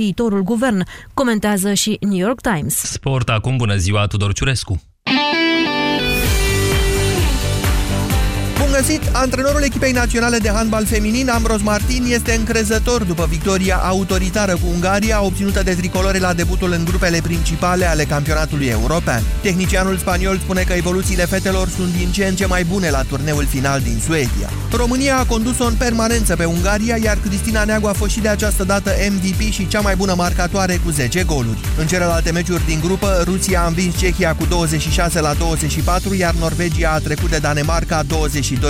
viitorul guvern, comentează și New York Times. Sport acum, bună ziua, Tudor Ciurescu! Găsit! Antrenorul echipei naționale de handbal feminin, Ambros Martin, este încrezător după victoria autoritară cu Ungaria obținută de tricolore la debutul în grupele principale ale campionatului european. Tehnicianul spaniol spune că evoluțiile fetelor sunt din ce în ce mai bune la turneul final din Suedia. România a condus-o în permanență pe Ungaria, iar Cristina Neagu a fost și de această dată MVP și cea mai bună marcatoare cu 10 goluri. În celelalte meciuri din grupă, Rusia a învins Cehia cu 26 la 24, iar Norvegia a trecut de Danemarca 22 22-20.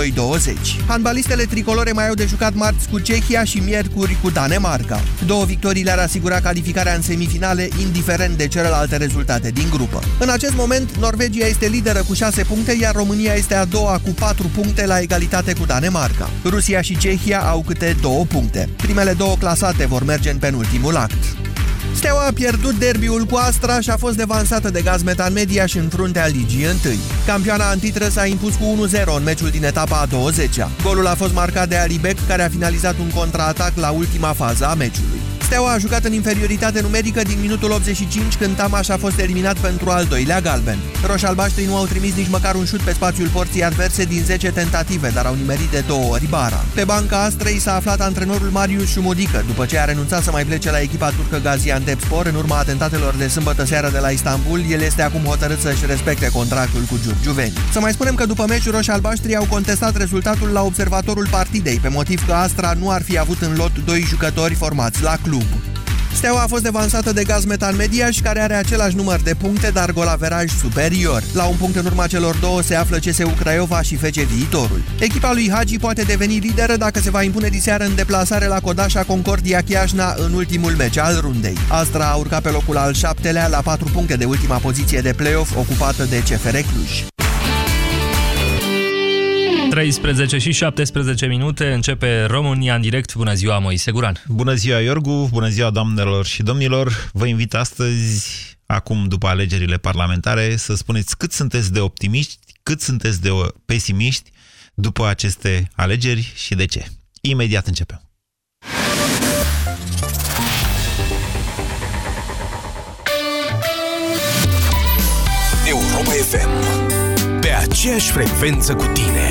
Handbalistele tricolore mai au de jucat marți cu Cehia și miercuri cu Danemarca. Două victorii le-ar asigura calificarea în semifinale, indiferent de celelalte rezultate din grupă. În acest moment, Norvegia este lideră cu 6 puncte, iar România este a doua cu 4 puncte la egalitate cu Danemarca. Rusia și Cehia au câte 2 puncte. Primele două clasate vor merge în penultimul act. Steaua a pierdut derbiul cu Astra și a fost devansată de Gazmetan Media și în fruntea ligii întâi. Campioana antitră s-a impus cu 1-0 în meciul din etapa a 20-a. Golul a fost marcat de Alibec, care a finalizat un contraatac la ultima fază a meciului. Steaua a jucat în inferioritate numerică din minutul 85 când Tamaș a fost eliminat pentru al doilea galben. Roșalbaștrii nu au trimis nici măcar un șut pe spațiul porții adverse din 10 tentative, dar au nimerit de două ori bara. Pe banca Astrei s-a aflat antrenorul Marius Șumudică, după ce a renunțat să mai plece la echipa turcă Gaziantepspor în urma atentatelor de sâmbătă seară de la Istanbul, el este acum hotărât să-și respecte contractul cu Giurgiuveni. Să mai spunem că după meciul roșalbaștrii au contestat rezultatul la observatorul partidei, pe motiv că Astra nu ar fi avut în lot doi jucători formați la club. Steaua a fost devansată de Gaz Metal Mediaș, care are același număr de puncte, dar golaveraj superior. La un punct în urma celor două se află CSU Craiova și FC Viitorul. Echipa lui Hagi poate deveni lideră dacă se va impune diseară în deplasare la Codașa Concordia Chiajna în ultimul meci al rundei. Astra a urcat pe locul al șaptelea la 4 puncte de ultima poziție de play-off ocupată de CFR Cluj. 13 și 17 minute începe România în direct. Bună ziua, Moise Guran. Bună ziua, Iorgu. Bună ziua, doamnelor și domnilor. Vă invit astăzi, acum după alegerile parlamentare, să spuneți cât sunteți de optimiști, cât sunteți de pesimiști după aceste alegeri și de ce. Imediat începem. Europa FM. Pe aceeași frecvență cu tine.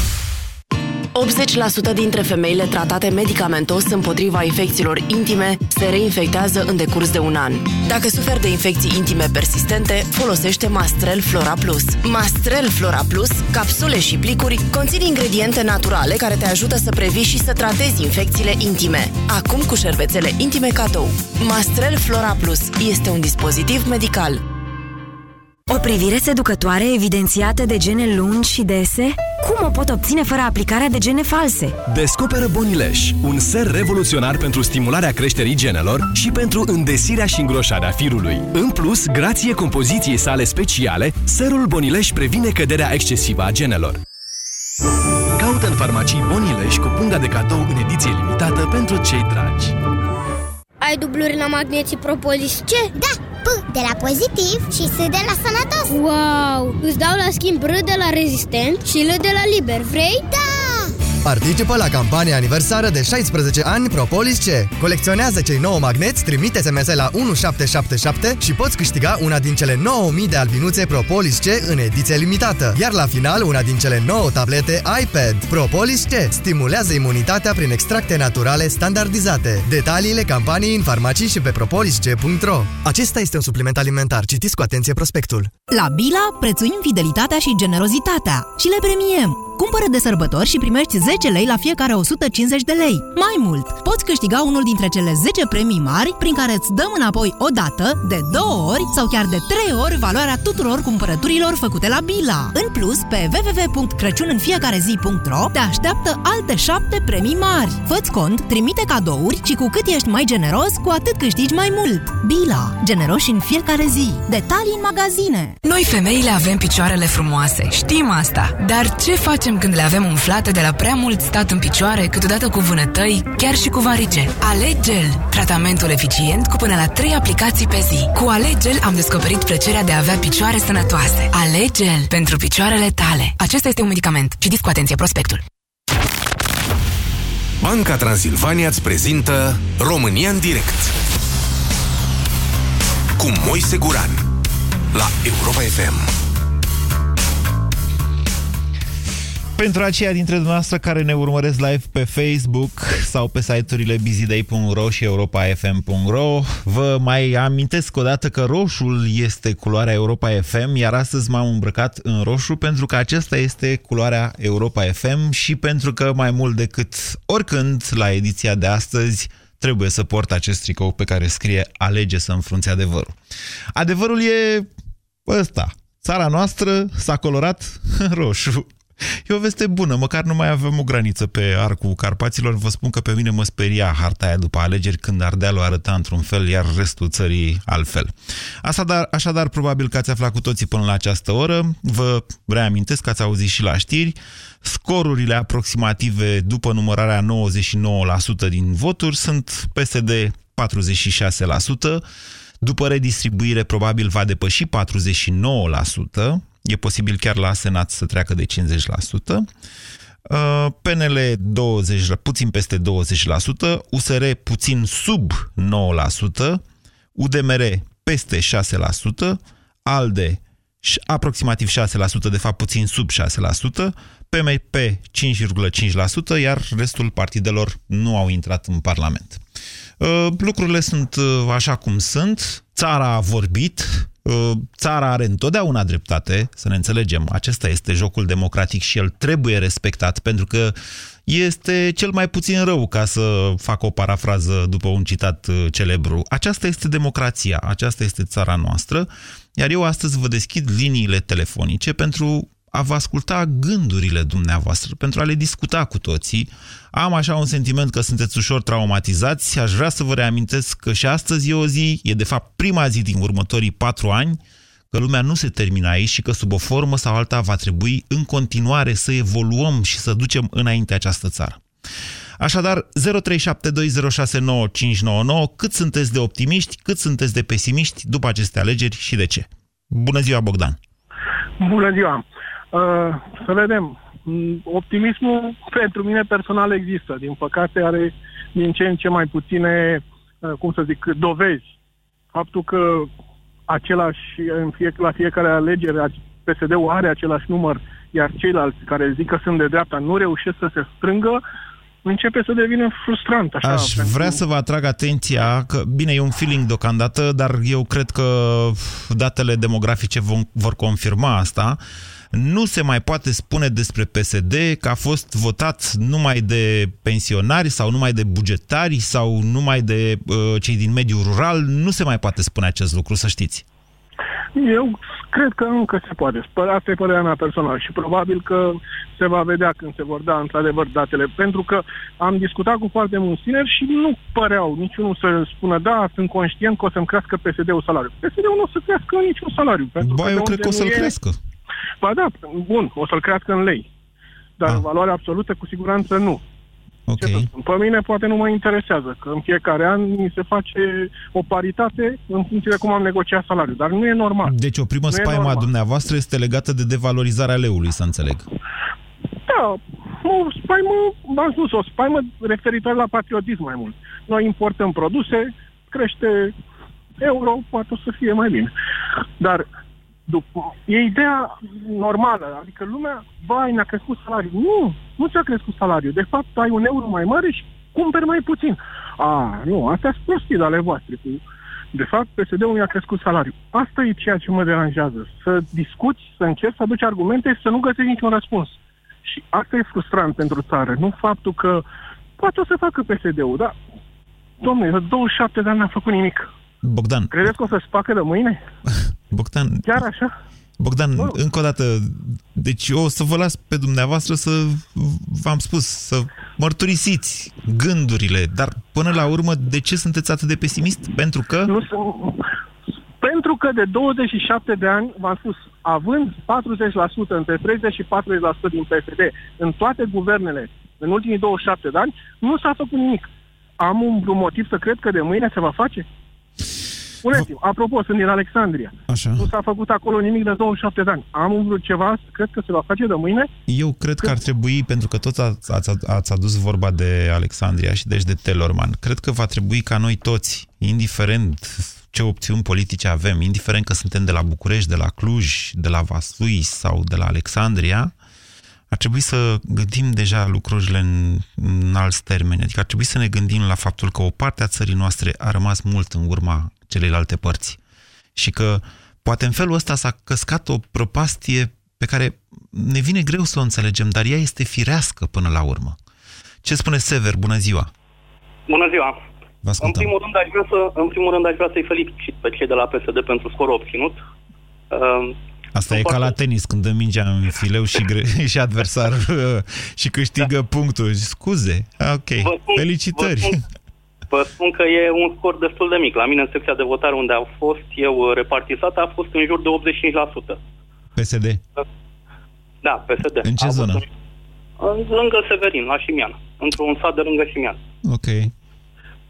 80% dintre femeile tratate medicamentos împotriva infecțiilor intime se reinfectează în decurs de un an. Dacă suferi de infecții intime persistente, folosește Mastrel Flora Plus. Mastrel Flora Plus, capsule și plicuri, conțin ingrediente naturale care te ajută să previi și să tratezi infecțiile intime. Acum cu șervețele intime cadou. Mastrel Flora Plus este un dispozitiv medical. O privire seducătoare evidențiată de gene lungi și dese? Cum o pot obține fără aplicarea de gene false? Descoperă Bonileș, un ser revoluționar pentru stimularea creșterii genelor și pentru îndesirea și îngroșarea firului. În plus, grație compoziției sale speciale, serul Bonileș previne căderea excesivă a genelor. Caută în farmacii Bonileș cu punga de cadou în ediție limitată pentru cei dragi. Ai dubluri la magneții propolis ce? Da! P de la pozitiv și S de la sănătos Wow! Îți dau la schimb R de la rezistent și L de la liber, vrei? Da! Participă la campania aniversară de 16 ani Propolis C. Colecționează cei 9 magneți, trimite SMS la 1777 și poți câștiga una din cele 9000 de albinuțe Propolis C în ediție limitată. Iar la final, una din cele 9 tablete iPad. Propolis C stimulează imunitatea prin extracte naturale standardizate. Detaliile campaniei în farmacii și pe propolisc.ro Acesta este un supliment alimentar. Citiți cu atenție prospectul. La Bila prețuim fidelitatea și generozitatea și le premiem Cumpără de sărbători și primești 10 lei la fiecare 150 de lei. Mai mult, poți câștiga unul dintre cele 10 premii mari prin care îți dăm înapoi o dată, de două ori sau chiar de trei ori valoarea tuturor cumpărăturilor făcute la Bila. În plus, pe www.crăciuninfiecarezi.ro te așteaptă alte 7 premii mari. Fă-ți cont, trimite cadouri și cu cât ești mai generos, cu atât câștigi mai mult. Bila. Generoși în fiecare zi. Detalii în magazine. Noi femeile avem picioarele frumoase, știm asta. Dar ce facem când le avem umflate de la prea mult stat în picioare, câteodată cu vânătăi, chiar și cu varice? Alegel, tratamentul eficient cu până la 3 aplicații pe zi. Cu Alegel am descoperit plăcerea de a avea picioare sănătoase. Alegel pentru picioarele tale. Acesta este un medicament. Citiți cu atenție prospectul. Banca Transilvania îți prezintă România în direct cu Moise Guran la Europa FM. Pentru aceia dintre dumneavoastră care ne urmăresc live pe Facebook sau pe site-urile busyday.ro și europafm.ro, vă mai amintesc o dată că roșul este culoarea Europa FM, iar astăzi m-am îmbrăcat în roșu pentru că acesta este culoarea Europa FM și pentru că mai mult decât oricând la ediția de astăzi trebuie să port acest tricou pe care scrie Alege să înfrunți adevărul. Adevărul e ăsta. Țara noastră s-a colorat în roșu. E o veste bună, măcar nu mai avem o graniță pe arcul Carpaților. Vă spun că pe mine mă speria harta aia după alegeri când Ardealul arăta într-un fel, iar restul țării altfel. Așadar, așadar, probabil că ați aflat cu toții până la această oră. Vă reamintesc că ați auzit și la știri. Scorurile aproximative după numărarea 99% din voturi sunt PSD 46%, după redistribuire probabil va depăși 49%, e posibil chiar la Senat să treacă de 50%, uh, PNL 20, puțin peste 20%, USR puțin sub 9%, UDMR peste 6%, ALDE aproximativ 6%, de fapt puțin sub 6%, PMP 5,5%, iar restul partidelor nu au intrat în Parlament. Uh, lucrurile sunt uh, așa cum sunt, țara a vorbit, Uh, țara are întotdeauna dreptate, să ne înțelegem. Acesta este jocul democratic și el trebuie respectat, pentru că este cel mai puțin rău, ca să fac o parafrază după un citat uh, celebru. Aceasta este democrația, aceasta este țara noastră, iar eu astăzi vă deschid liniile telefonice pentru a vă asculta gândurile dumneavoastră, pentru a le discuta cu toții. Am așa un sentiment că sunteți ușor traumatizați. Aș vrea să vă reamintesc că și astăzi e o zi, e de fapt prima zi din următorii patru ani, că lumea nu se termină aici și că sub o formă sau alta va trebui în continuare să evoluăm și să ducem înainte această țară. Așadar, 0372069599, cât sunteți de optimiști, cât sunteți de pesimiști după aceste alegeri și de ce? Bună ziua, Bogdan! Bună ziua! Uh, să vedem. Mm, optimismul pentru mine personal există. Din păcate are din ce în ce mai puține, uh, cum să zic, dovezi. Faptul că același, în fie, la fiecare alegere, PSD-ul are același număr, iar ceilalți care zic că sunt de dreapta nu reușesc să se strângă, începe să devină frustrant. Așa, Aș pentru... vrea să vă atrag atenția că, bine, e un feeling deocamdată, dar eu cred că datele demografice vor confirma asta nu se mai poate spune despre PSD că a fost votat numai de pensionari sau numai de bugetari sau numai de uh, cei din mediul rural. Nu se mai poate spune acest lucru, să știți. Eu cred că încă se poate. Asta e părerea mea personală și probabil că se va vedea când se vor da într-adevăr datele. Pentru că am discutat cu foarte mulți tineri și nu păreau niciunul să spună da, sunt conștient că o să-mi crească PSD-ul salariu. PSD-ul nu o să crească niciun salariu. Pentru ba, eu cred că o să-l e... crească. Ba da, bun, o să-l crească în lei. Dar ah. în valoare absolută, cu siguranță nu. Okay. Pe mine poate nu mă interesează, că în fiecare an mi se face o paritate în funcție de cum am negociat salariul, dar nu e normal. Deci o primă spaimă a dumneavoastră este legată de devalorizarea leului, să înțeleg. Da, o spaimă, v-am spus, o spaimă referitoare la patriotism mai mult. Noi importăm produse, crește euro, poate o să fie mai bine. Dar după, e ideea normală, adică lumea, vai, ne-a crescut salariul. Nu, nu ți-a crescut salariul. De fapt, ai un euro mai mare și cumperi mai puțin. A, nu, astea sunt prostii ale voastre. De fapt, PSD-ul mi-a crescut salariul. Asta e ceea ce mă deranjează. Să discuți, să încerci să aduci argumente și să nu găsești niciun răspuns. Și asta e frustrant pentru țară, nu faptul că poate o să facă PSD-ul, dar, domnule, 27 de ani n-a făcut nimic. Bogdan. Credeți că o să-și facă de mâine? Bogdan. Chiar așa? Bogdan, oh. încă o dată, deci eu o să vă las pe dumneavoastră să, v-am spus, să mărturisiți gândurile, dar până la urmă, de ce sunteți atât de pesimist? Pentru că... Nu sunt... Pentru că de 27 de ani, v-am spus, având 40% între 30 și 40% din PSD în toate guvernele în ultimii 27 de ani, nu s-a făcut nimic. Am un motiv să cred că de mâine se va face? Spuneți-mi, apropo, sunt din Alexandria. Așa. Nu s-a făcut acolo nimic de 27 de ani. Am vrut ceva, cred că se va face de mâine? Eu cred că ar trebui, pentru că toți ați, ați, ați adus vorba de Alexandria și deci de Telorman, cred că va trebui ca noi toți, indiferent ce opțiuni politice avem, indiferent că suntem de la București, de la Cluj, de la Vaslui sau de la Alexandria, ar trebui să gândim deja lucrurile în, în alți termeni. Adică ar trebui să ne gândim la faptul că o parte a țării noastre a rămas mult în urma celelalte părți. Și că poate în felul ăsta s-a căscat o prăpastie pe care ne vine greu să o înțelegem, dar ea este firească până la urmă. Ce spune Sever? Bună ziua! Bună ziua! În primul, rând, aș vrea să, în primul rând, aș vrea să-i felicit pe cei de la PSD pentru scorul obținut. Uh, Asta e ca la tenis, când dă mingea în fileu și, gre- și adversar și câștigă da. punctul. Scuze, ok, vă spun, felicitări. Vă spun, vă spun că e un scor destul de mic. La mine, în secția de votare unde a fost eu repartizat, a fost în jur de 85%. PSD? Da, PSD. În ce a zonă? În, lângă Severin, la Șimian. Într-un sat de lângă Șimian. Ok.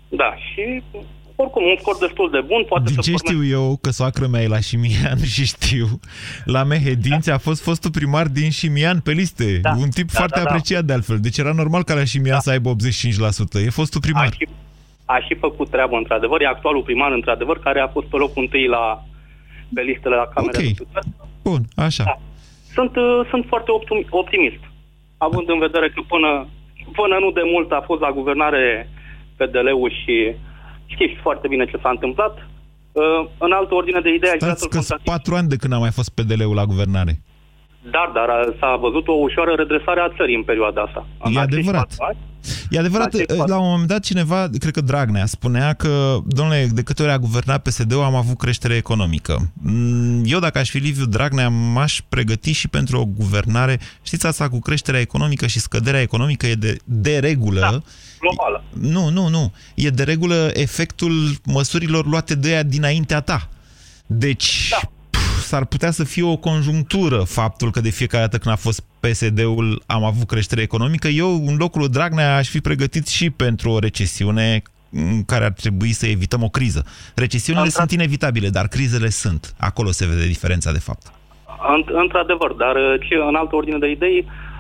Da, și oricum, un scor destul de bun. Poate Din să ce știu eu, că soacră mea e la Șimian și știu, la Mehedinți da. a fost fostul primar din Șimian pe liste. Da. Un tip da, foarte da, da. apreciat de altfel. Deci era normal ca la Șimian da. să aibă 85%. E fostul primar. A și, a și făcut treabă, într-adevăr. E actualul primar, într-adevăr, care a fost pe locul întâi la, pe listele la Camera okay. de Deputați. Bun, așa. Da. Sunt, uh, sunt foarte optimist, având în vedere că până, până nu de mult a fost la guvernare PDL-ul și știți foarte bine ce s-a întâmplat. Uh, în altă ordine de idei... Stați că sunt patru ani de când a mai fost PDL-ul la guvernare. Da, dar s-a văzut o ușoară redresare a țării în perioada asta. E adevărat. E adevărat, la un moment dat cineva, cred că Dragnea, spunea că, domnule, de câte ori a guvernat PSD-ul am avut creștere economică. Mm, eu, dacă aș fi Liviu Dragnea, m-aș pregăti și pentru o guvernare, știți asta cu creșterea economică și scăderea economică e de, de regulă. Da, globală. Nu, nu, nu. E de regulă efectul măsurilor luate de ea dinaintea ta. Deci, da s-ar putea să fie o conjunctură faptul că de fiecare dată când a fost PSD-ul am avut creștere economică. Eu, în locul Dragnea, aș fi pregătit și pentru o recesiune în care ar trebui să evităm o criză. Recesiunile Într sunt inevitabile, dar crizele sunt. Acolo se vede diferența, de fapt. Într-adevăr, dar ce, în altă ordine de idei, Uh,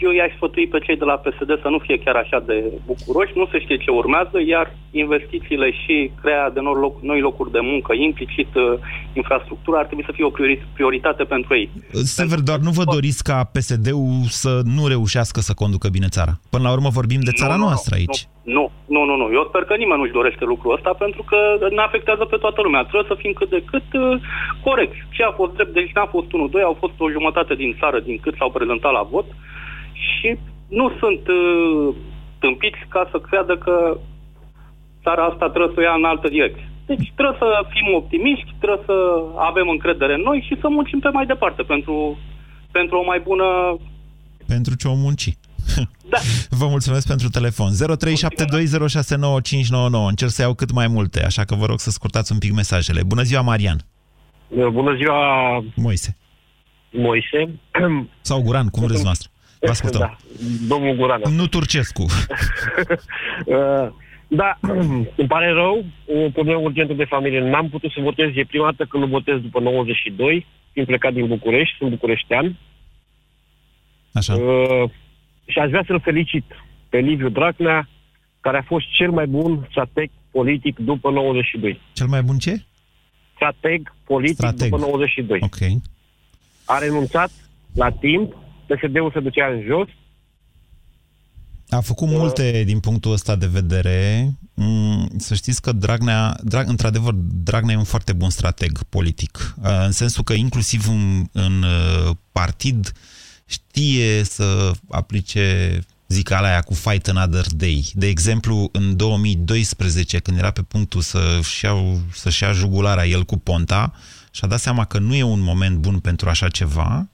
eu i-aș sfătui pe cei de la PSD să nu fie chiar așa de bucuroși, nu se știe ce urmează, iar investițiile și crearea de noi, loc, noi locuri de muncă, implicit uh, infrastructura, ar trebui să fie o prioritate pentru ei. Sever, doar nu vă doriți ca PSD-ul să nu reușească să conducă bine țara? Până la urmă vorbim de țara nu, noastră aici. Nu, nu, nu, nu, nu. Eu sper că nimeni nu-și dorește lucrul ăsta pentru că ne afectează pe toată lumea. Trebuie să fim cât de cât uh, corect. Ce a fost drept, deci n-a fost 1-2, au fost o jumătate din țară din cât s-au prezentat la vot și nu sunt uh, tâmpiți ca să creadă că țara asta trebuie să o ia în altă direcție. Deci trebuie să fim optimiști, trebuie să avem încredere în noi și să muncim pe mai departe pentru, pentru o mai bună... Pentru ce o munci. Da. Vă mulțumesc pentru telefon. 0372069599. Încerc să iau cât mai multe, așa că vă rog să scurtați un pic mesajele. Bună ziua, Marian. Bună ziua, Moise. Moise. Sau Guran, cum vreți noastră. Vă ascultăm. Da, domnul Guran. Nu Turcescu. Uh, da, îmi pare rău, o problemă urgentă de familie. N-am putut să votez, e prima dată când nu votez după 92, fiind plecat din București, sunt bucureștean. Așa. Uh, și aș vrea să-l felicit pe Liviu Dragnea, care a fost cel mai bun strateg politic după 92. Cel mai bun ce? Strateg politic strateg. după 92. Ok. A renunțat la timp, PSD-ul se ducea în jos. A făcut uh. multe din punctul ăsta de vedere. Mm, să știți că Dragnea, Drag, într-adevăr, Dragnea e un foarte bun strateg politic. Uh, în sensul că inclusiv în, în uh, partid știe să aplice zicala aia cu fight another day. De exemplu, în 2012, când era pe punctul să-și ia, să-și ia jugulara el cu Ponta, și-a dat seama că nu e un moment bun pentru așa ceva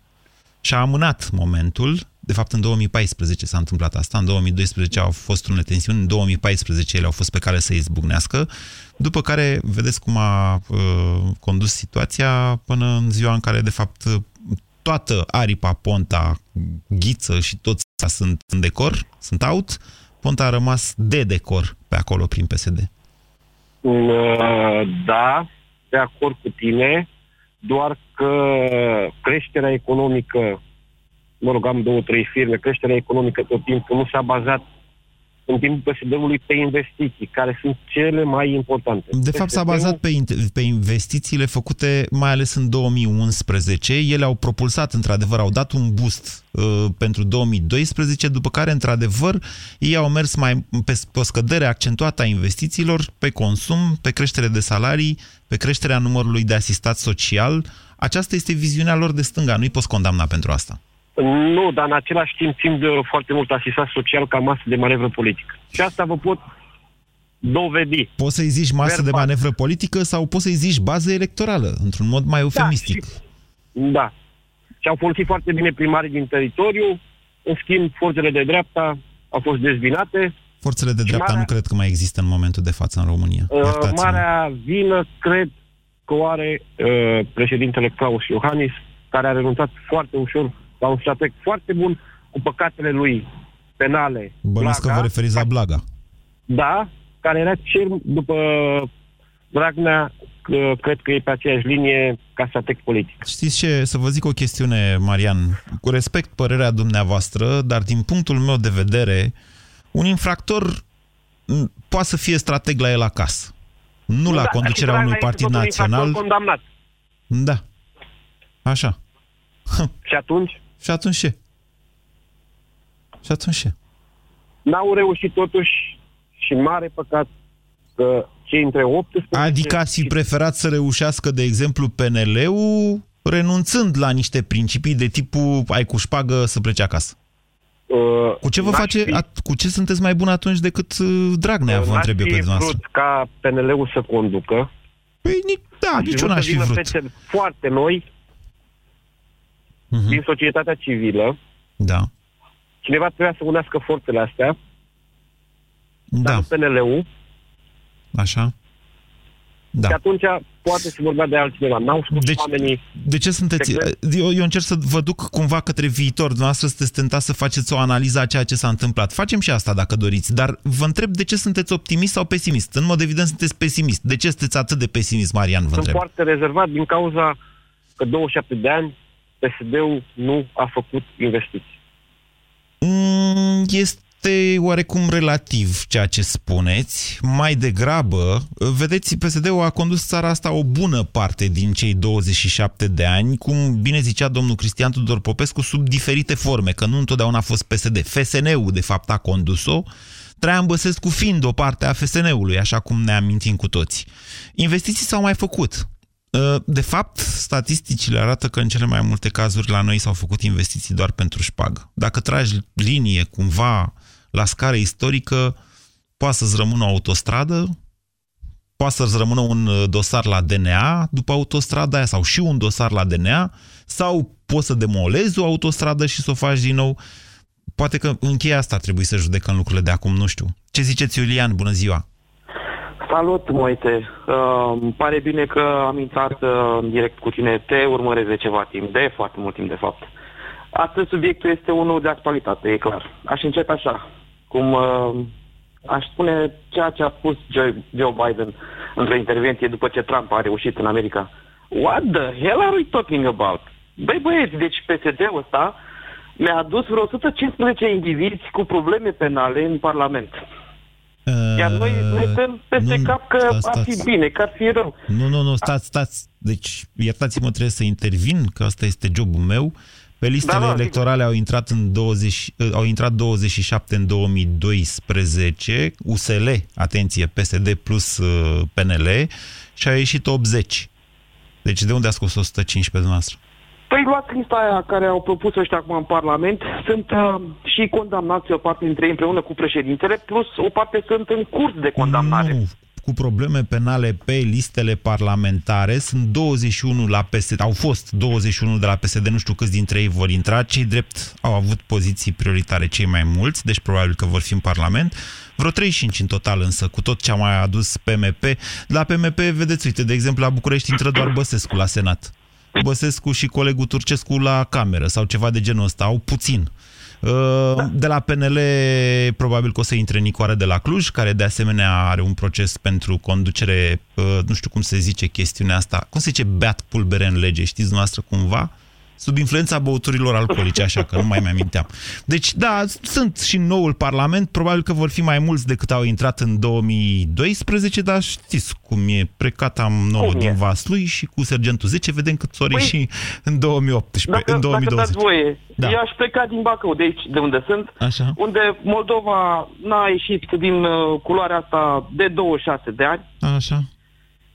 și a amânat momentul. De fapt, în 2014 s-a întâmplat asta, în 2012 au fost unele tensiuni, în 2014 ele au fost pe care să izbucnească, după care vedeți cum a uh, condus situația până în ziua în care, de fapt, toată aripa, Ponta, Ghiță și toți sunt în decor, sunt out, Ponta a rămas de decor pe acolo prin PSD. Uh, da, de acord cu tine, doar că creșterea economică, mă rog, am două, trei firme, creșterea economică tot timpul nu s-a bazat în timpul PSD-ului pe investiții, care sunt cele mai importante. De fapt, s-a bazat pe, pe investițiile făcute mai ales în 2011. Ele au propulsat, într-adevăr, au dat un boost uh, pentru 2012, după care, într-adevăr, ei au mers mai pe, pe o scădere accentuată a investițiilor, pe consum, pe creștere de salarii, pe creșterea numărului de asistat social. Aceasta este viziunea lor de stânga, nu-i poți condamna pentru asta. Nu, dar în același timp țin de foarte mult asistat social ca masă de manevră politică. Și asta vă pot dovedi. Poți să-i zici masă Verbal. de manevră politică sau poți să-i zici bază electorală, într-un mod mai eufemistic. Da, și, da. Și au folosit foarte bine primarii din teritoriu, în schimb, forțele de dreapta au fost dezbinate. Forțele de dreapta marea, nu cred că mai există în momentul de față în România. Uh, marea vină, cred că o are uh, președintele Claus Iohannis, care a renunțat foarte ușor la un strateg foarte bun cu păcatele lui penale. Bănuiesc că vă referiți la Blaga. Da, care era cel, după Dragnea, că, cred că e pe aceeași linie ca strateg politic. Știți ce? Să vă zic o chestiune, Marian. Cu respect părerea dumneavoastră, dar din punctul meu de vedere, un infractor poate să fie strateg la el acasă. Nu da, la conducerea unui partid național. condamnat. Da. Așa. Și atunci? Și atunci ce? Și atunci ce? N-au reușit totuși și mare păcat că cei între 18... Adică ați fi preferat să reușească, de exemplu, PNL-ul renunțând la niște principii de tipul ai cu șpagă să plece acasă. Uh, cu ce vă face, fi, cu ce sunteți mai bun atunci decât uh, Dragnea, uh, vă întreb eu pe dumneavoastră? vrut ca PNL-ul să conducă. Păi, da, nici n-aș fi vrut. foarte noi, uh-huh. din societatea civilă. Da. Cineva trebuia să unească forțele astea. Da. Dar PNL-ul. Așa. Da. Și atunci poate să vorbea de altcineva. N-au spus deci, oamenii... De ce sunteți... Eu, eu încerc să vă duc cumva către viitor. Dumneavoastră sunteți tentat să faceți o analiză a ceea ce s-a întâmplat. Facem și asta dacă doriți, dar vă întreb de ce sunteți optimist sau pesimist. În mod evident sunteți pesimist. De ce sunteți atât de pesimist, Marian, vă Sunt întreb? foarte rezervat din cauza că 27 de ani PSD-ul nu a făcut investiții. Mm, este oarecum relativ ceea ce spuneți. Mai degrabă, vedeți, PSD-ul a condus țara asta o bună parte din cei 27 de ani, cum bine zicea domnul Cristian Tudor Popescu, sub diferite forme, că nu întotdeauna a fost PSD. FSN-ul, de fapt, a condus-o, Traian Băsescu fiind o parte a FSN-ului, așa cum ne amintim cu toți. Investiții s-au mai făcut. Uh, de fapt, statisticile arată că în cele mai multe cazuri la noi s-au făcut investiții doar pentru șpagă. Dacă tragi linie cumva la scară istorică, poate să-ți rămână o autostradă, poate să-ți rămână un uh, dosar la DNA după autostrada aia sau și un dosar la DNA sau poți să demolezi o autostradă și să o faci din nou. Poate că în cheia asta trebuie să judecăm lucrurile de acum, nu știu. Ce ziceți, Iulian? Bună ziua! Salut, Moite. Uh, îmi pare bine că am intrat uh, în direct cu tine. Te urmăresc de ceva timp, de foarte mult timp, de fapt. Astăzi subiectul este unul de actualitate, e clar. Aș începe așa, cum uh, aș spune ceea ce a spus Joe, Joe Biden într-o intervenție după ce Trump a reușit în America. What the hell are we talking about? Băi băieți, deci PSD-ul ăsta mi-a adus vreo 115 indivizi cu probleme penale în Parlament. Iar noi ne dăm peste nu, cap că stați, ar fi bine, că ar fi rău. Nu, nu, nu, stați, stați. Deci, iertați-mă, trebuie să intervin, că asta este jobul meu. Pe listele da, da, electorale au intrat, în 20, au intrat 27 în 2012, USL, atenție, PSD plus uh, PNL, și a ieșit 80. Deci de unde a scos 115 pe dumneavoastră? Păi luați lista aia care au propus ăștia acum în Parlament, sunt uh, și condamnați o parte dintre ei împreună cu președintele, plus o parte sunt în curs de condamnare. Nu, cu probleme penale pe listele parlamentare sunt 21 la PSD, au fost 21 de la PSD, nu știu câți dintre ei vor intra, cei drept au avut poziții prioritare cei mai mulți, deci probabil că vor fi în Parlament, vreo 35 în total însă, cu tot ce a mai adus PMP. La PMP, vedeți, uite, de exemplu, la București intră doar Băsescu la Senat. Băsescu și colegul Turcescu la cameră sau ceva de genul ăsta, au puțin. Uh, de la PNL probabil că o să intre Nicoare de la Cluj, care de asemenea are un proces pentru conducere, uh, nu știu cum se zice chestiunea asta, cum se zice beat pulbere în lege, știți noastră cumva? Sub influența băuturilor alcoolice, așa că nu mai mi-aminteam. Deci, da, sunt și în noul Parlament, probabil că vor fi mai mulți decât au intrat în 2012, dar știți cum e, precata nouă Cum e? din Vaslui și cu Sergentul 10, vedem cât s-o Păi, și în 2018, Dacă, în 2020. dacă dați voie, Da. da. eu aș pleca din Bacău, de aici, de unde sunt, Așa. unde Moldova n-a ieșit din uh, culoarea asta de 26 de ani Așa.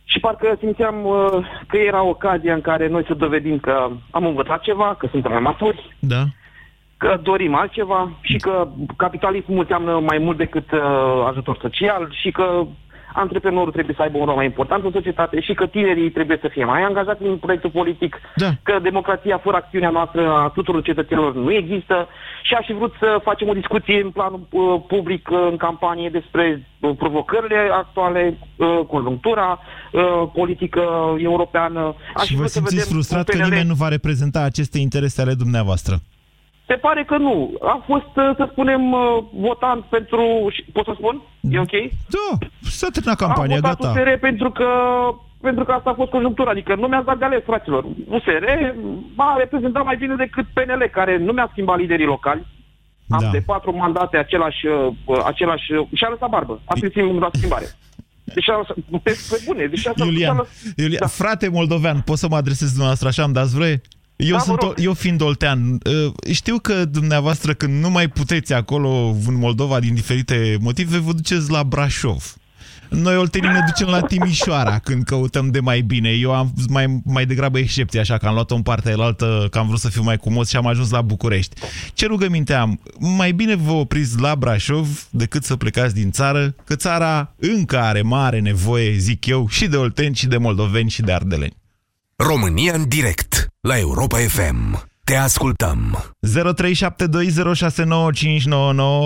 Și parcă simțeam uh, că era ocazia în care noi să dovedim că am învățat ceva, că suntem mai maturi, Da. că dorim altceva și că capitalismul înseamnă mai mult decât uh, ajutor social și că antreprenorul trebuie să aibă un rol mai important în societate și că tinerii trebuie să fie mai angajați în proiectul politic, da. că democrația fără acțiunea noastră a tuturor cetățenilor nu există și aș fi vrut să facem o discuție în planul uh, public uh, în campanie despre uh, provocările actuale, uh, conjunctura uh, politică europeană. Aș Și fi vă vrut să simțiți vedem frustrat un că PNL nimeni nu va reprezenta aceste interese ale dumneavoastră. Se pare că nu. A fost, uh, să spunem, uh, votant pentru... și- Pot să spun? E ok? Da, s-a terminat campania, Am votat gata. USR pentru că, pentru că asta a fost conjunctura. Adică nu mi-ați dat de ales, fraților. USR m-a reprezentat mai bine decât PNL, care nu mi-a schimbat liderii locali. Am Da. de patru mandate același, uh, același uh, și-a lăsat barbă. Asta e singura schimbare. Deci a lăsat, pe, pe bune, deci asta Iulian, a Iulian da. frate moldovean, pot să mă adresez dumneavoastră așa, îmi dați voie? Eu, Da, vă sunt, rog. o- eu fiind oltean, uh, știu că dumneavoastră când nu mai puteți acolo în Moldova din diferite motive, vă duceți la Brașov. Noi oltenii ne ducem la Timișoara când căutăm de mai bine. Eu am mai, mai degrabă excepție, așa că am luat-o în partea elaltă, că am vrut să fiu mai comos și am ajuns la București. Ce rugăminte am? Mai bine vă opriți la Brașov decât să plecați din țară, că țara încă are mare nevoie, zic eu, și de olteni, și de moldoveni, și de ardeleni. România în direct la Europa FM. Te ascultăm.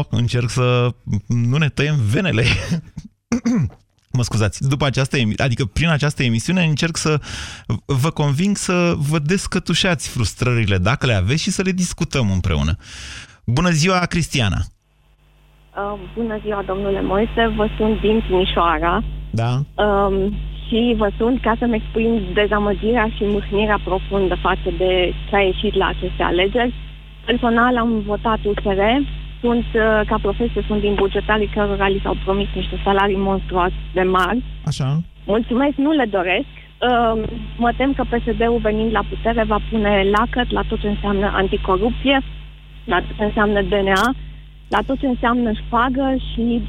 0372069599 Încerc să nu ne tăiem venele. Mă scuzați, după această emi- adică prin această emisiune încerc să vă conving să vă descătușați frustrările dacă le aveți și să le discutăm împreună. Bună ziua, Cristiana! Uh, bună ziua, domnule Moise, vă sunt din Timișoara Da? um, și vă sunt ca să-mi exprim dezamăgirea și mâhnirea profundă față de ce a ieșit la aceste alegeri. Personal am votat USR, sunt, uh, ca profesie, sunt din bugetarii cărora li s-au promis niște salarii monstruoase de mari. Așa. Mulțumesc, nu le doresc. Um, mă tem că PSD-ul venind la putere va pune lacăt la tot ce înseamnă anticorupție, la tot ce înseamnă DNA, la tot ce înseamnă șpagă și,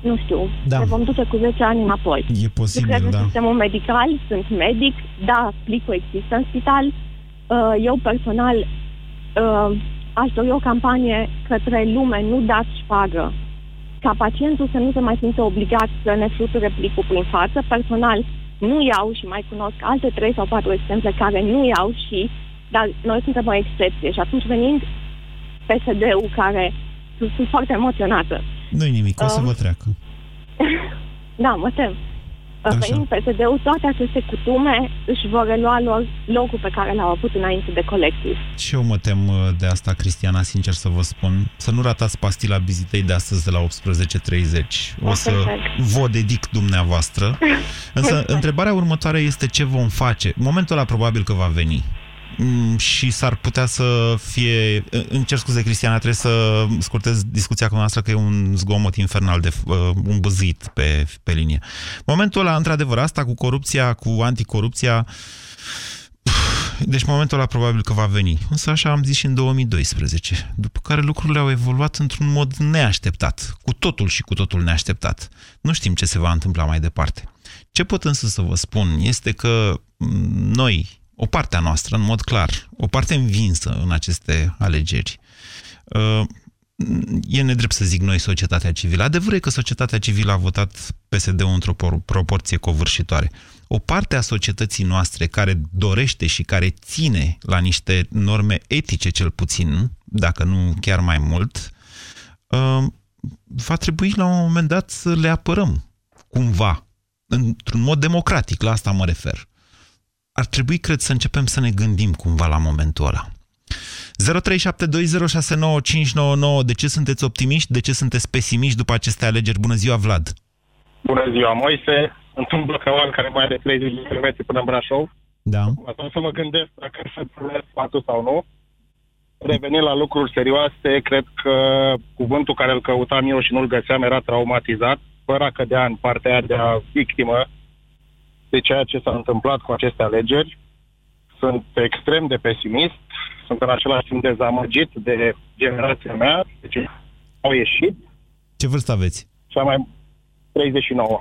nu știu, Da. ne vom duce cu 10 ani înapoi. E posibil, Lucrez în da. sistemul medical, sunt medic, da, plicul există în spital. Uh, Eu personal uh, aș dori o campanie către lume, nu dați șpagă. Ca pacientul să nu se mai simte obligat să ne fluture plicul prin față. Personal nu iau și mai cunosc alte trei sau patru exemple care nu iau și, dar noi suntem o excepție și atunci venind PSD-ul care sunt, sunt foarte emoționată. Nu-i nimic, o să Um, vă treacă. Da, mă tem. Venind PSD-ul, toate aceste cutume își vor relua lor locul pe care l-au avut înainte de colectiv. Și eu mă tem uh, de asta, Cristiana, sincer să vă spun. Să nu ratați pastila vizitei de astăzi de la 18.30. O să Perfect. vă dedic dumneavoastră. Însă, întrebarea următoare este ce vom face. Momentul ăla probabil că va veni. Mm, Și s-ar putea să fie... Îmi cer scuze, Cristiana, trebuie să scurtez discuția cu noastră că e un zgomot infernal, de uh, un băzit pe, pe linie. Momentul ăla, într-adevăr, asta cu corupția, cu anticorupția, deci momentul ăla probabil că va veni. Însă așa am zis și în 2012, după care lucrurile au evoluat într-un mod neașteptat, cu totul și cu totul neașteptat. Nu știm ce se va întâmpla mai departe. Ce pot însă să vă spun este că m, noi, o parte a noastră, în mod clar, o parte învinsă în aceste alegeri. Uh, e nedrept să zic noi societatea civilă. Adevărul e că societatea civilă a votat PSD-ul într-o proporție covârșitoare. O parte a societății noastre care dorește și care ține la niște norme etice cel puțin, dacă nu chiar mai mult, uh, va trebui la un moment dat să le apărăm cumva, într-un mod democratic, la asta mă refer. Ar trebui, cred, să începem să ne gândim cumva la momentul ăla. 0372069599. De ce sunteți optimiști? De ce sunteți pesimiști după aceste alegeri? Bună ziua, Vlad! Bună ziua, Moise! Sunt un blocăvan care mai are 30 de km până în Brașov. Da. Atunci să mă gândesc dacă să primesc sfatul sau nu. Revenind la lucruri serioase, cred că cuvântul care îl căutam eu și nu-l găseam era traumatizat, fără a cădea în partea de a victimă de ceea ce s-a întâmplat cu aceste alegeri. Sunt extrem de pesimist, sunt în același timp dezamăgit de generația mea, deci au ieșit. Ce vârstă aveți? Cea mai 39.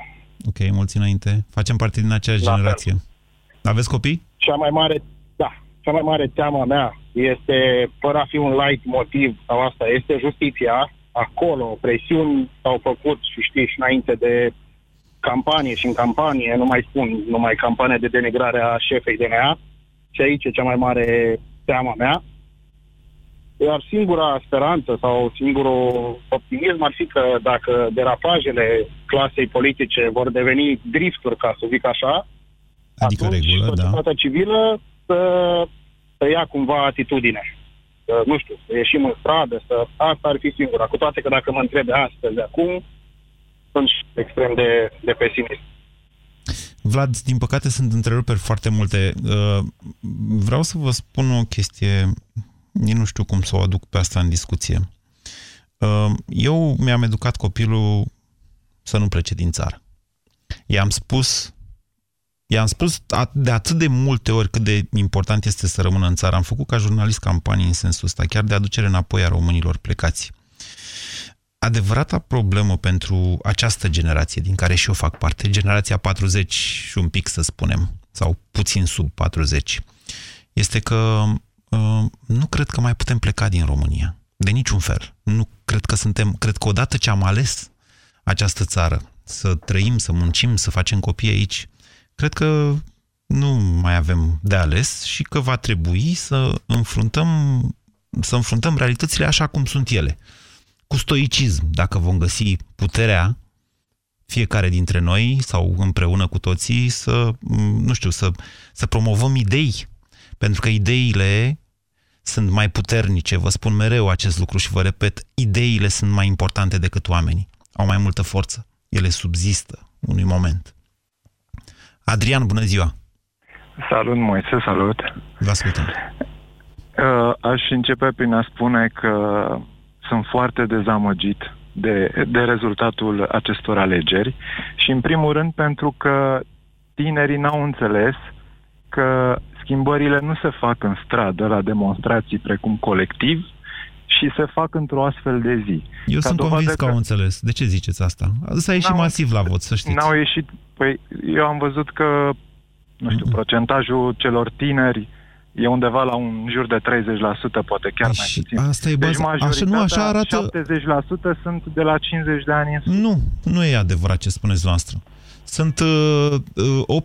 Ok, mulți înainte. Facem parte din aceeași La generație. Fel. Aveți copii? Cea mai mare, da, cea mai mare teama mea este, fără a fi un light motiv sau asta, este justiția. Acolo presiuni s-au făcut și știi și înainte de campanie și în campanie, nu mai spun numai campanie de denigrare a șefei DNA, și aici e cea mai mare teama mea. Iar singura speranță sau singurul optimism ar fi că dacă derapajele clasei politice vor deveni drifturi, ca să zic așa, adică atunci regulă, societatea da. civilă să, să ia cumva atitudine. Să, nu știu, să ieșim în stradă, să... Asta ar fi singura. Cu toate că dacă mă întrebe astăzi, de acum, sunt extrem de, de pesimist. Vlad, din păcate sunt întreruperi foarte multe. Uh, vreau să vă spun o chestie, nu știu cum să o aduc pe asta în discuție. Uh, eu mi-am educat copilul să nu plece din țară. I-am spus I-am spus de atât de multe ori cât de important este să rămână în țară. Am făcut ca jurnalist campanii în sensul ăsta, chiar de aducere înapoi a românilor plecați adevărata problemă pentru această generație din care și eu fac parte, generația 40 și un pic să spunem, sau puțin sub 40, este că uh, nu cred că mai putem pleca din România. De niciun fel. Nu cred că suntem, cred că odată ce am ales această țară, să trăim, să muncim, să facem copii aici, cred că nu mai avem de ales și că va trebui să înfruntăm, să înfruntăm realitățile așa cum sunt ele cu stoicism, dacă vom găsi puterea fiecare dintre noi sau împreună cu toții să, nu știu, să, să promovăm idei. Pentru că ideile sunt mai puternice, vă spun mereu acest lucru și vă repet, ideile sunt mai importante decât oamenii. Au mai multă forță. Ele subzistă unui moment. Adrian, bună ziua! Salut, Moise, salut! Vă ascultăm! Uh, aș începe prin a spune că sunt foarte dezamăgit de, de rezultatul acestor alegeri și, în primul rând, pentru că tinerii n-au înțeles că schimbările nu se fac în stradă, la demonstrații precum colectiv, și se fac într-o astfel de zi. Eu Ca sunt convins că, că au înțeles. De ce ziceți asta? S-a ieșit masiv la vot, să știți. N-au ieșit... Păi, eu am văzut că, nu știu, mm-hmm. procentajul celor tineri e undeva la un jur de 30%, poate chiar mai puțin. Asta e baza. Deci așa, nu, așa arată... 70% sunt de la 50 de ani în sus. Nu, nu e adevărat ce spuneți noastră. Sunt uh,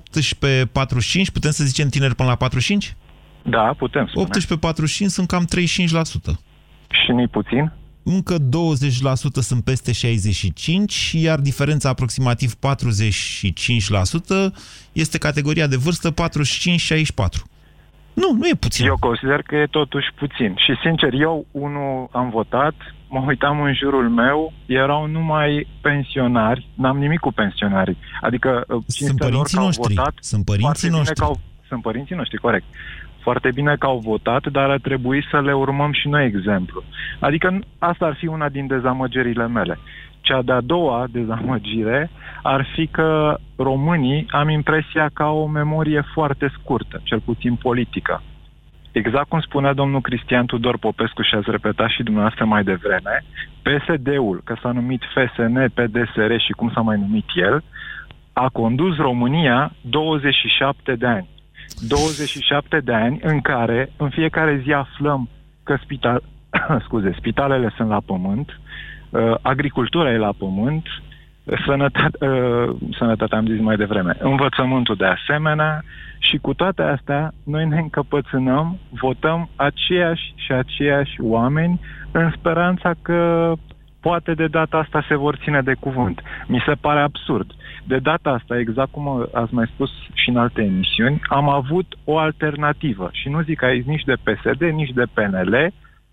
18-45, putem să zicem tineri până la 45? Da, putem spune. 18-45 sunt cam 35%. Și nu puțin? Încă 20% sunt peste 65, iar diferența aproximativ 45% este categoria de vârstă 45-64. Nu, nu e puțin. Eu consider că e totuși puțin. Și sincer, eu, unul, am votat, mă uitam în jurul meu, erau numai pensionari, n-am nimic cu pensionarii. Adică, uh, sunt părinții lor noștri. Votat, sunt părinții noștri. Au, sunt părinții noștri, corect. Foarte bine că au votat, dar ar trebui să le urmăm și noi exemplu. Adică asta ar fi una din dezamăgerile mele. Cea de-a doua dezamăgire ar fi că românii am impresia că au o memorie foarte scurtă, cel puțin politică. Exact cum spunea domnul Cristian Tudor Popescu și ați repetat și dumneavoastră mai devreme, PSD-ul, că s-a numit FSN, PDSR și cum s-a mai numit el, a condus România 27 de ani. 27 de ani în care în fiecare zi aflăm că spital, scuze, spitalele sunt la pământ, uh, agricultura e la pământ, sănătate, uh, sănătatea am zis mai devreme, învățământul de asemenea și cu toate astea noi ne încăpățânăm, votăm aceiași și aceiași oameni în speranța că poate de data asta se vor ține de cuvânt. Mi se pare absurd. De data asta, exact cum ați mai spus și în alte emisiuni, am avut o alternativă. Și nu zic aici nici de PSD, nici de PNL,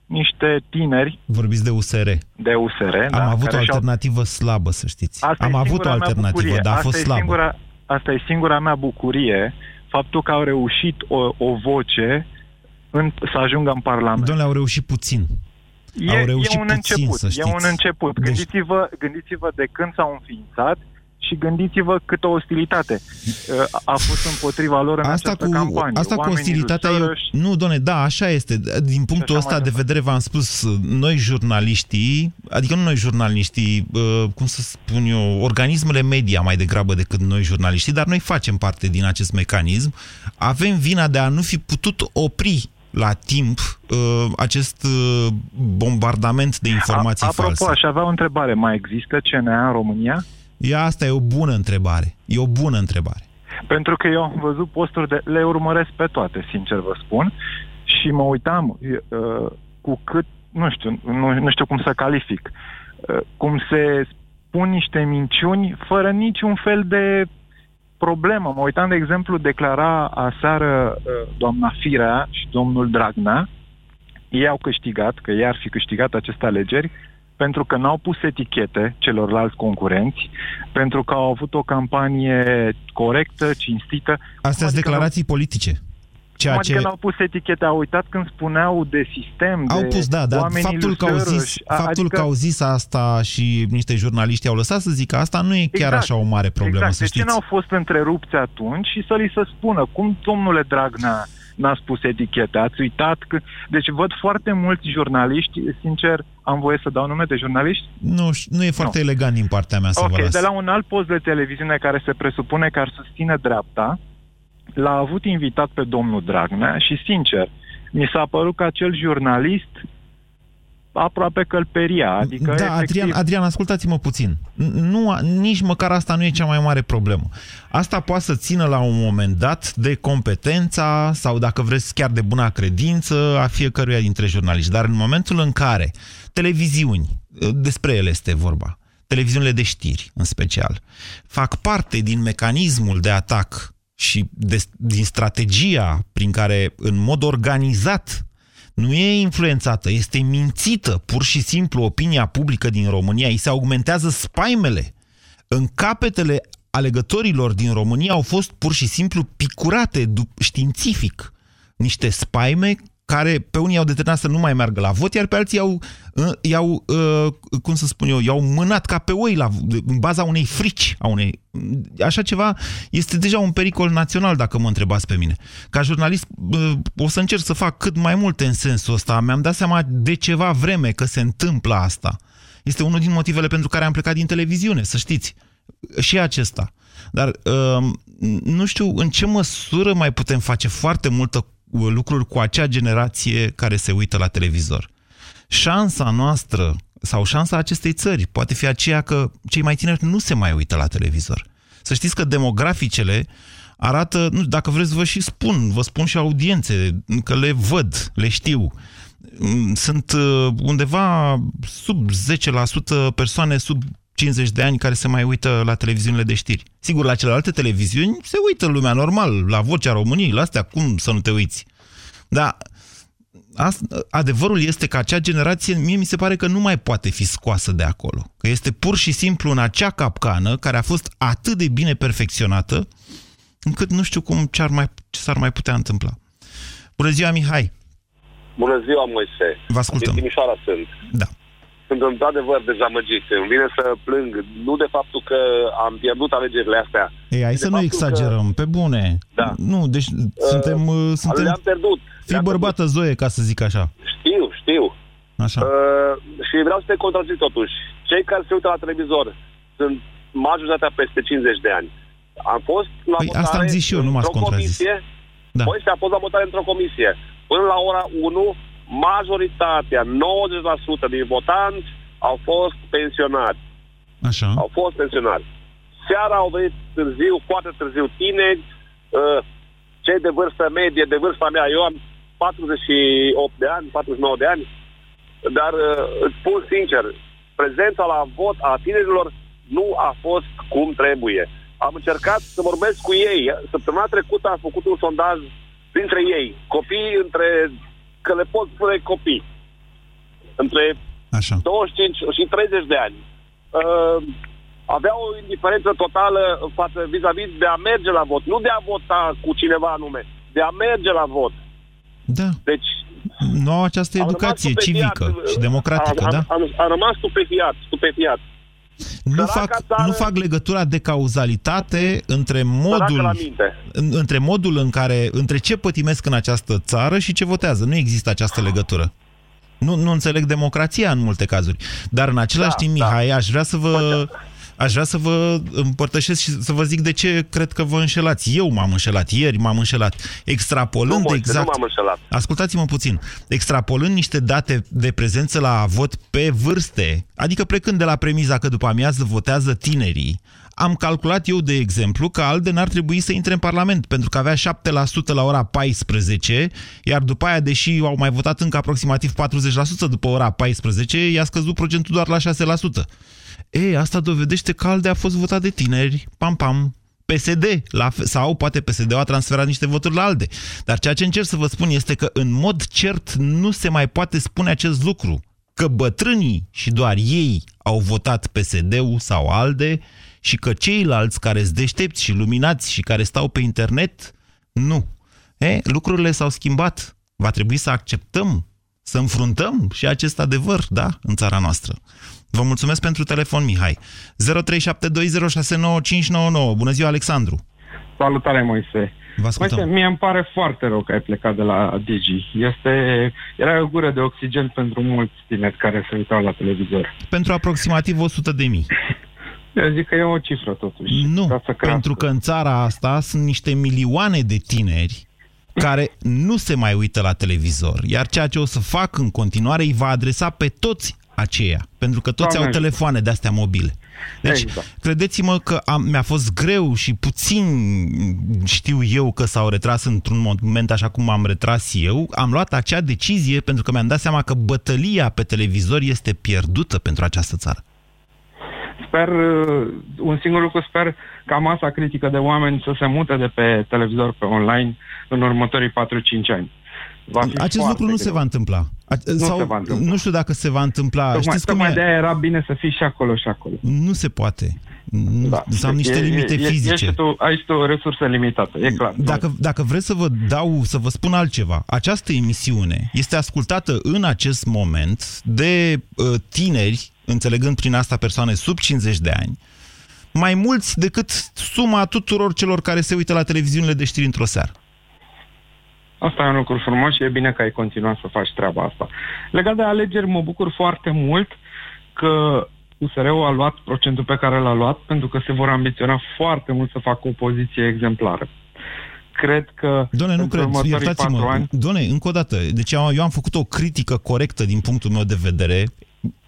niște tineri. Vorbiți de USR. De USR, Am da, avut o care și-au- alternativă slabă, să știți. Asta Am e avut o singura mea alternativă, bucurie. dar a asta fost e slabă. Singura, asta e singura mea bucurie, faptul că au reușit o, o voce în, să ajungă în Parlament. Domnule, au reușit puțin. E, au reușit e un puțin, început, să e știți. un început. Deci- Gândiți-vă, gândiți-vă de când s-au înființat și gândiți-vă câtă ostilitate uh, a fost împotriva lor în Asta această cu, campanie. asta cu Oamenii lui ostilitatea e... Soros, Nu, doamne, da, așa este. Din punctul așa mai ăsta de vedere v-am spus, noi jurnaliștii, adică nu noi jurnaliștii, uh, cum să spun eu, organismele media mai degrabă decât noi jurnaliștii, dar noi facem parte din acest mecanism, avem vina de a nu fi putut opri la timp uh, acest uh, bombardament de informații a, apropo, false. aș avea o întrebare. Mai există CNA în România? Ia, asta e o bună întrebare. E o bună întrebare. Pentru că eu am văzut posturi de... Le urmăresc pe toate, sincer vă spun. Și mă uitam uh, cu cât... Nu știu, nu, nu știu cum să calific. Uh, cum se spun niște minciuni fără niciun fel de problemă. Mă uitam, de exemplu, declara aseară uh, doamna Firea și domnul Dragnea. Ei au câștigat, că ei ar fi câștigat aceste alegeri, pentru că n-au pus etichete celorlalți concurenți, pentru că au avut o campanie corectă, cinstită. Astea sunt adică declarații politice. Ceea Cum adică ce... n-au pus etichete? Au uitat când spuneau de sistem, Au de pus, da, dar oamenii faptul, lui că au, Soros, zis, a- faptul adică... că au zis asta și niște jurnaliști au lăsat să zică asta nu e chiar Exact. așa o mare problemă, exact. să De ce știți. n-au fost întrerupți atunci și să li se spună, cum domnule Dragnea n-a spus etichete, ați uitat că... Deci văd foarte mulți jurnaliști, sincer, am voie să dau nume de jurnaliști? Nu, ș- nu e foarte elegant din partea mea să vă Ok, las. de la un alt post de televiziune care se presupune că ar susține dreapta, l-a avut invitat pe domnul Dragnea și, sincer, mi s-a părut că acel jurnalist aproape călperia. Adică, Da, efectiv, Adrian, Adrian, ascultați-mă puțin. N- Nu, nici măcar asta nu e cea mai mare problemă. Asta poate să țină la un moment dat de competența sau, dacă vreți, chiar de buna credință a fiecăruia dintre jurnaliști. Dar în momentul în care televiziuni, despre ele este vorba, televiziunile de știri în special, fac parte din mecanismul de atac și de, din strategia prin care, în mod organizat, nu e influențată, este mințită pur și simplu opinia publică din România. Îi se augmentează spaimele. În capetele alegătorilor din România au fost pur și simplu picurate dup- științific niște spaime care pe unii au determinat să nu mai meargă la vot, iar pe alții i-au, uh, i-au uh, cum să spun eu, i-au mânat ca pe oi la, în baza unei frici. A unei, așa ceva este deja un pericol național, dacă mă întrebați pe mine. Ca jurnalist uh, o să încerc să fac cât mai multe în sensul ăsta. Mi-am dat seama de ceva vreme că se întâmplă asta. Este unul din motivele pentru care am plecat din televiziune, să știți. Și acesta. Dar uh, nu știu în ce măsură mai putem face foarte multă lucruri cu acea generație care se uită la televizor. Șansa noastră sau șansa acestei țări poate fi aceea că cei mai tineri nu se mai uită la televizor. Să știți că demograficele arată, nu știu, dacă vreți vă și spun, vă spun și audiențe, că le văd, le știu. Sunt uh, undeva sub 10% persoane sub 50 de ani care se mai uită la televiziunile de știri. Sigur, la celelalte televiziuni se uită lumea normal, la Vocea României, la astea, cum să nu te uiți? Dar asta, adevărul este că acea generație, mie mi se pare că nu mai poate fi scoasă de acolo. Că este pur și simplu în acea capcană care a fost atât de bine perfecționată, încât nu știu cum ce, ar mai, ce s-ar mai putea întâmpla. Bună ziua, Mihai! Bună ziua, Moise. Vă ascultăm. Din Timișoara sunt. Da. Sunt într-adevăr dezamăgit. Îmi vine să plâng, nu de faptul că am pierdut alegerile astea. Ei, hai de să nu faptul exagerăm, că... pe bune. Da. Nu, deci uh, suntem... Uh, suntem... Le-am pierdut. Fii bărbată Zoe, ca să zic așa. Știu, știu. Așa. Uh, și vreau să te contrazic totuși. Cei care se uită la televizor sunt majoritatea peste 50 de ani. Am fost la Păi votare asta am zis și eu, nu m-ați într-o contrazis. comisie Da. Moise a fost la votare într-o comisie. Până la ora 1, majoritatea, 90% din votanți au fost pensionari. Așa. Au fost pensionari. Seara au venit târziu, foarte târziu, tineri, uh, cei de vârstă medie, de vârsta mea, eu am 48 de ani, 49 de ani, dar uh, îți spun sincer, prezența la vot a tinerilor nu a fost cum trebuie. Am încercat să vorbesc cu ei. Săptămâna trecută am făcut un sondaj printre ei, copii între, că le pot spune copii, între Așa. 25 și 30 de ani. Uh, avea o indiferență totală față vis-a-vis de a merge la vot, nu de a vota cu cineva anume, de a merge la vot. Da. Deci Nu au această am educație rămas stupefiat. civică și democratică, am, da? Am, am, am rămas stupefiat, stupefiat. Nu Săraca fac, țară- nu fac legătura de cauzalitate între Săracă modul, la minte. în- între modul în care, între ce pătimesc în această țară și ce votează. Nu există această legătură. Nu, nu înțeleg democrația în multe cazuri. Dar în același Da, timp, da. Mihai, aș vrea să vă... Aș vrea să vă împărtășesc și să vă zic de ce cred că vă înșelați. Eu m-am înșelat, ieri m-am înșelat. Extrapolând Nu, Moise, exact... nu m-am înșelat. Ascultați-mă puțin. Extrapolând niște date de prezență la vot pe vârste, adică plecând de la premiza că după amiază votează tinerii, am calculat eu, de exemplu, că ALDE n-ar trebui să intre în Parlament, pentru că avea 7% la ora 14, iar după aia, deși au mai votat încă aproximativ 40% după ora 14, i-a scăzut procentul doar la 6%. Ei, asta dovedește că ALDE a fost votat de tineri, pam, pam, PSD, la, fe- sau poate PSD a transferat niște voturi la ALDE. Dar ceea ce încerc să vă spun este că în mod cert nu se mai poate spune acest lucru. Că bătrânii și doar ei au votat PSD-ul sau ALDE și că ceilalți care sunt deștepți și luminați și care stau pe internet, nu. E, lucrurile s-au schimbat. Va trebui să acceptăm, să înfruntăm și acest adevăr, da, în țara noastră. Vă mulțumesc pentru telefon, Mihai. 0372069599. Bună ziua, Alexandru. Salutare, Moise. Vă ascultăm. Moise, mie îmi pare foarte rău că ai plecat de la Digi. Este, era o gură de oxigen pentru mulți tineri care se uitau la televizor. Pentru aproximativ 100 de mii. Eu zic că e o cifră totuși. Nu, Ca să crească. pentru că în țara asta sunt niște milioane de tineri care nu se mai uită la televizor, iar ceea ce o să fac în continuare îi va adresa pe toți aceia, pentru că toți Doamne au ajută. telefoane de-astea mobile. Deci, Exact. credeți-mă că am, mi-a fost greu și puțin știu eu că s-au retras într-un moment așa cum am retras eu. Am luat acea decizie pentru că mi-am dat seama că bătălia pe televizor este pierdută pentru această țară. Sper, uh, un singur lucru sper ca masa critică de oameni să se mute de pe televizor pe online în următorii 4-5 ani. Va fi Acest foarte lucru nu se greu. va întâmpla. A, Nu sau, se va întâmpla. nu știu dacă se va întâmpla. Tocmai, Știți cum tocmai e? de aia era bine să fii și acolo și acolo. Nu se poate. Da. Am niște E- limite e, e, fizice. Ești tu, ai tu o resursă limitată, e clar. Dacă, dacă vreți să vă dau, să vă spun altceva, această emisiune este ascultată în acest moment de uh, tineri, înțelegând prin asta persoane sub 50 de ani, mai mulți decât suma tuturor celor care se uită la televiziunile de știri într-o seară. Asta e un lucru frumos și e bine că ai continuat să faci treaba asta. Legat de alegeri, mă bucur foarte mult că USR-ul a luat procentul pe care l-a luat, pentru că se vor ambiționa foarte mult să facă o poziție exemplară. Cred că Doamne, nu pentru cred, următorii patru iertați-mă. ani, Doamne, încă o dată, deci eu eu am făcut o critică corectă din punctul meu de vedere,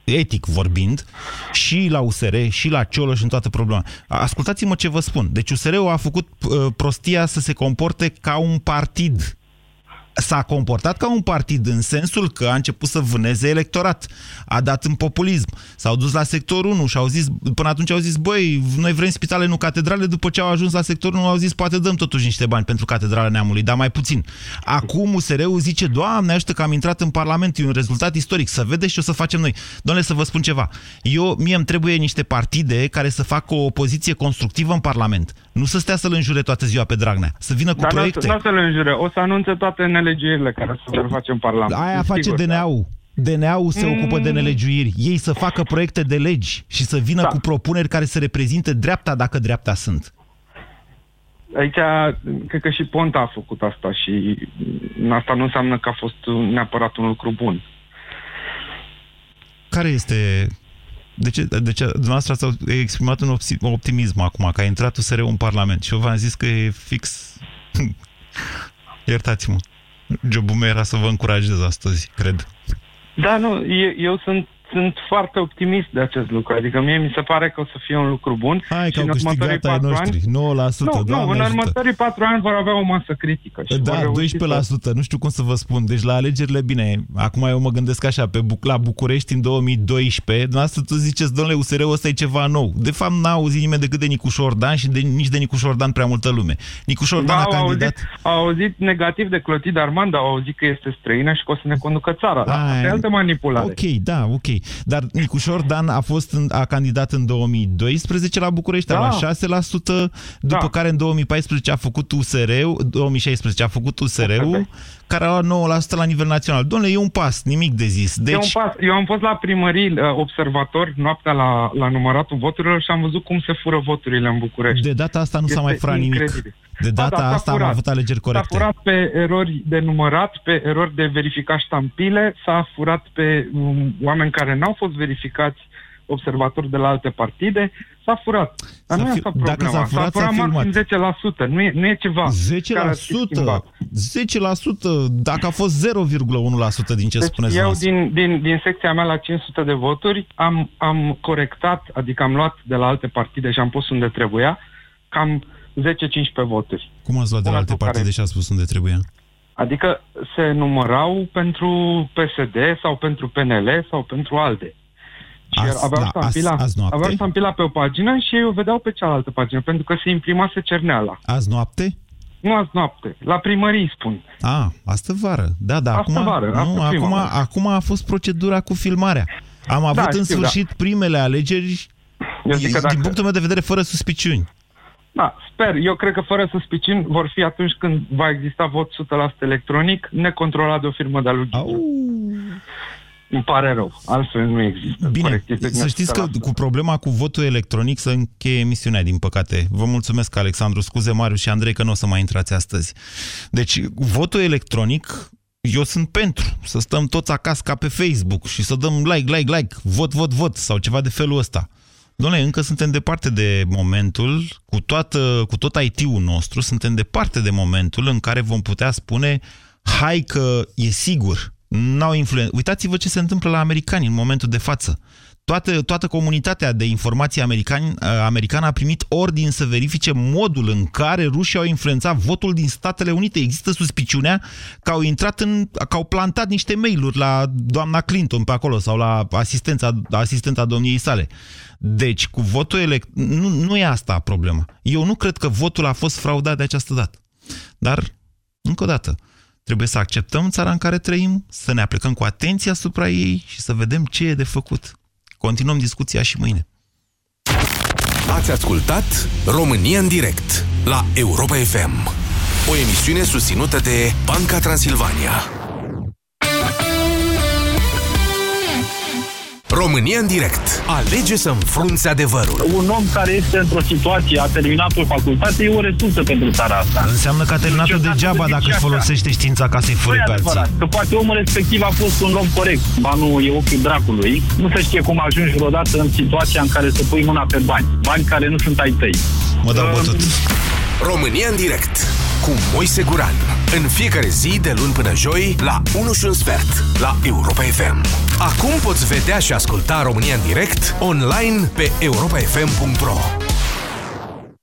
etic vorbind, și la USR, și la Cioloș în toată problema. Ascultați-mă ce vă spun. Deci USR-ul a făcut uh, prostia să se comporte ca un partid. S-a comportat ca un partid în sensul că a început să vâneze electorat. A dat în populism. S-au dus la sectorul 1 și au zis, până atunci au zis, băi, noi vrem spitale, nu catedrale. După ce au ajuns la sectorul 1 au zis, poate dăm totuși niște bani pentru catedrala neamului, dar mai puțin. Acum USR-ul zice, doamne, ajută că am intrat în Parlament, e un rezultat istoric, să vedeți ce o să facem noi. Doamne, să vă spun ceva. Eu, mie îmi trebuie niște partide care să facă o opoziție constructivă în Parlament. Nu să stea să-l înjure toată ziua pe Dragnea. Să vină cu dar nu o proiecte. să- nu o să le înjure, o să anunțe toate nelegiurile care se vor face în Parlament. Aia face Sigur. DNA-ul. DNA-ul se ocupă de nelegiuiri. Ei să facă proiecte de legi și să vină Da. cu propuneri care să reprezinte dreapta dacă dreapta sunt. Aici, cred că și Ponta a făcut asta și mm, asta nu înseamnă că a fost neapărat un lucru bun. Care este... De ce, de ce dumneavoastră ați exprimat un opsi- optimism acum, că a intrat USR în Parlament și eu v-am zis că e fix... Iertați-mă. Jobul meu era să vă încurajez astăzi, cred. Da, nu, eu, eu sunt sunt foarte optimist de acest lucru. Adică mie mi se pare că o să fie un lucru bun. Hai că și au în următorii câștigat ai patru noștri, ani, 9%, nu, Doamne nu, în ajută. următorii patru ani vor avea o masă critică. Și Da, vor reuși 12%, nu știu cum să vă spun. Deci la alegerile, bine, acum eu mă gândesc așa, pe Buc- la București în 2012, dumneavoastră tu ziceți, domnule, USR-ul ăsta e ceva nou. De fapt, n-a auzit nimeni decât de Nicuș Șordan și de, nici de Nicuș Șordan prea multă lume. Nicuș Șordan Da, a au candidat... auzit, au auzit negativ de Clotilde Armand, au auzit că este străină și că o să ne conducă țara. Da, asta e altă manipulare. Ok, da, ok. Dar Nicu Șordan a, fost în, a candidat în 2012 la București, Da. a luat 6%, după care în 2014 a făcut USR-ul, 2016 a făcut USR-ul, care a luat 9% la nivel național. Domnule, e un pas, nimic de zis. Deci... Deci, Eu, am pas, eu am fost la primării uh, observator noaptea la, la număratul voturilor și am văzut cum se fură voturile în București. de data asta nu s-a Este mai furat nimic. incredibil. De Ba data da, s-a asta am furat. avut alegeri S-a corecte. furat pe erori de numărat, pe erori de verificat ștampile, s-a furat pe um, oameni care n-au fost verificați observatori de la alte partide, s-a furat. Dar S-a nu e fi- asta dacă problema. s-a furat, s-a maxim 10%, nu e, nu e ceva. care ar fi 10%, schimbat. 10%, dacă a fost 0,1% din ce Deci spuneți eu dumneavoastră. din, din, din secția mea la 500 de voturi am, am corectat, adică am luat de la alte partide și am pus unde trebuia, cam 10-15 voturi. Cum ați luat de la alte Momentul care- partide și ați spus unde trebuia? Adică se numărau pentru PSD sau pentru PNL sau pentru ALDE. Și Azi- aveau, da, stampila, azi- azi noapte? aveau stampila pe o pagină și ei o vedeau pe cealaltă pagină, pentru că se imprimase cerneala. Azi noapte? Nu azi noapte, la primării spun. A, astă vară. Da, da, Astă acum, vară, nu, astă prima acum, vară. acum a fost procedura cu filmarea. Am avut în știu, sfârșit primele alegeri, Eu zic că din dacă- punctul meu de vedere, fără suspiciuni. Da, sper. Eu cred că fără suspiciuni vor fi atunci când va exista vot 100% electronic, necontrolat de o firmă de-a lui Ghiță. Îmi pare rău. Altfel nu există. Bine, corectitudine să știți că 100%. cu problema cu votul electronic să încheie emisiunea, din păcate. Vă mulțumesc, Alexandru. Scuze, Marius și Andrei, că nu o să mai intrați astăzi. Deci, votul electronic, eu sunt pentru să stăm toți acasă ca pe Facebook și să dăm like, like, like, vot, vot, vot sau ceva de felul ăsta. Doamne, încă suntem departe de momentul, cu, toată, cu tot IT-ul nostru, suntem departe de momentul în care vom putea spune hai că e sigur, n-au influență. Uitați-vă ce se întâmplă la americani în momentul de față. Toată, toată comunitatea de informații americani, americană a primit ordin să verifice modul în care rușii au influențat votul din Statele Unite. Există suspiciunea că au intrat în, că au plantat niște mail-uri la doamna Clinton pe acolo sau la asistența, asistenta domniei sale. Deci, cu votul elect... Nu, nu e asta problema. Eu nu cred că votul a fost fraudat de această dată. Dar, încă o dată, trebuie să acceptăm țara în care trăim, să ne aplicăm cu atenție asupra ei și să vedem ce e de făcut. Continuăm discuția și mâine. Ați ascultat România în direct la Europa FM. O emisiune susținută de Banca Transilvania. România în direct. Alege să înfrunți adevărul. Un om care este într-o situație, a terminat o facultate, e o resursă pentru țara asta. Înseamnă că a terminat-o Niciodată degeaba să zic dacă și își așa. folosește știința ca să-i Nu fure e pe alții. adevărat, că poate omul respectiv a fost un om corect. Banul e ochiul dracului. Nu se știe cum ajungi vreodată în situația în care să pui mâna pe bani. Bani care nu sunt ai tăi. Mă dau bătut. România în direct cu Moise Guran. În fiecare zi, de luni până joi, la 1 și un sfert, la Europa FM. Acum poți vedea și asculta România în direct online pe europafm.ro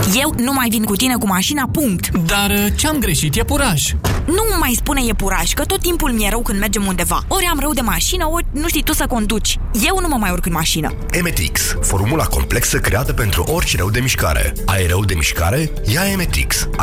Eu nu mai vin cu tine cu mașina, punct. Dar uh, ce-am greșit e puraj. Nu mai spune e puraj, că tot timpul mi-e rău când mergem undeva. Ori am rău de mașină, ori nu știi tu să conduci. Eu nu mă mai urc în mașină. Emetix, formula complexă creată pentru orice rău de mișcare. Ai rău de mișcare? Ia Emetix.